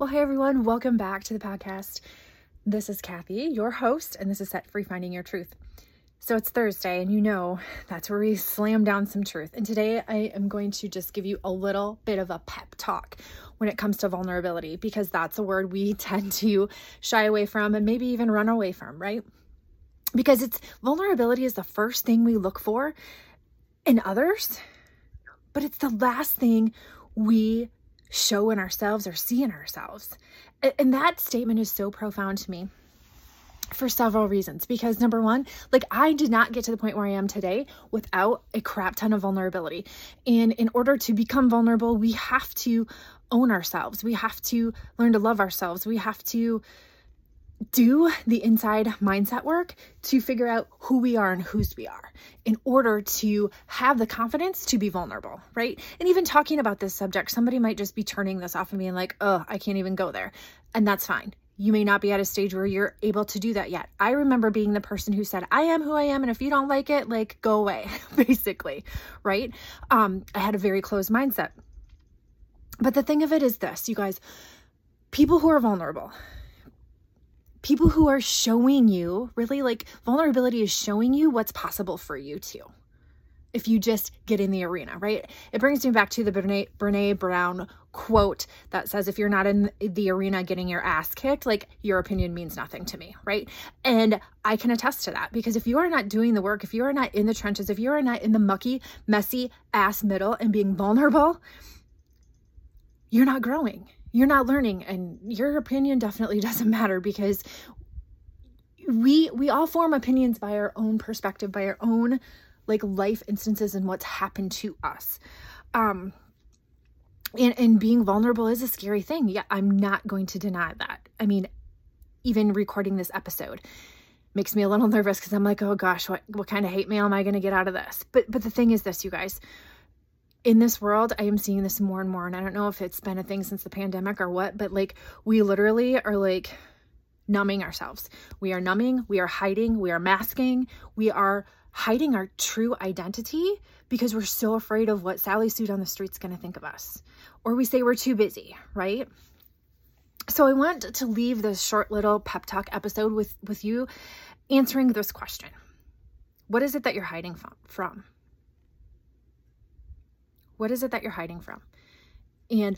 Well, hey everyone, welcome back to the podcast. This is Kathy, your host, and this is Set Free Finding Your Truth. So it's Thursday, and you know that's where we slam down some truth. And today I am going to just give you a little bit of a pep talk when it comes to vulnerability, because that's a word we tend to shy away from and maybe even run away from, right? Because it's vulnerability is the first thing we look for in others, but it's the last thing we show in ourselves or see in ourselves. And that statement is so profound to me for several reasons. Because number one, like I did not get to the point where I am today without a crap ton of vulnerability. And in order to become vulnerable, we have to own ourselves. We have to learn to love ourselves. We have to do the inside mindset work to figure out who we are and whose we are in order to have the confidence to be vulnerable, right? And even talking about this subject, somebody might just be turning this off and being like, oh, I can't even go there. And that's fine. You may not be at a stage where you're able to do that yet. I remember being the person who said, I am who I am. And if you don't like it, like go away, basically, right? Um, I had a very closed mindset. But the thing of it is this, you guys, people who are vulnerable, people who are showing you really like vulnerability is showing you what's possible for you too if you just get in the arena right? It brings me back to the Brené, Brené Brown quote that says if you're not in the arena getting your ass kicked like your opinion means nothing to me right? And i can attest to that because if you are not doing the work if you are not in the trenches if you are not in the mucky messy ass middle and being vulnerable you're not growing you're not learning and your opinion definitely doesn't matter because we we all form opinions by our own perspective by our own like life instances and what's happened to us. Um and and being vulnerable is a scary thing. Yeah i'm not going to deny that. I mean even recording this episode makes me a little nervous because i'm like oh gosh what what kind of hate mail am i going to get out of this? But but the thing is this you guys in this world, I am seeing this more and more. And I don't know if it's been a thing since the pandemic or what, but like we literally are like numbing ourselves. We are numbing, we are hiding, we are masking, we are hiding our true identity because we're so afraid of what Sally Sue on the street's going to think of us. Or we say we're too busy, right? So I want to leave this short little pep talk episode with with you answering this question. What is it that you're hiding from? What is it that you're hiding from? And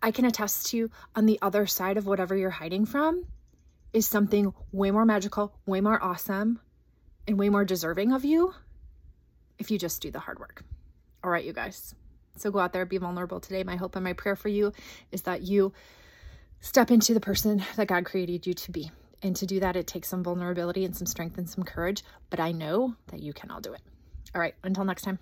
I can attest to you on the other side of whatever you're hiding from is something way more magical, way more awesome, and way more deserving of you if you just do the hard work. All right, you guys. So go out there, be vulnerable today. My hope and my prayer for you is that you step into the person that God created you to be. And to do that, it takes some vulnerability and some strength and some courage. But I know that you can all do it. All right, until next time.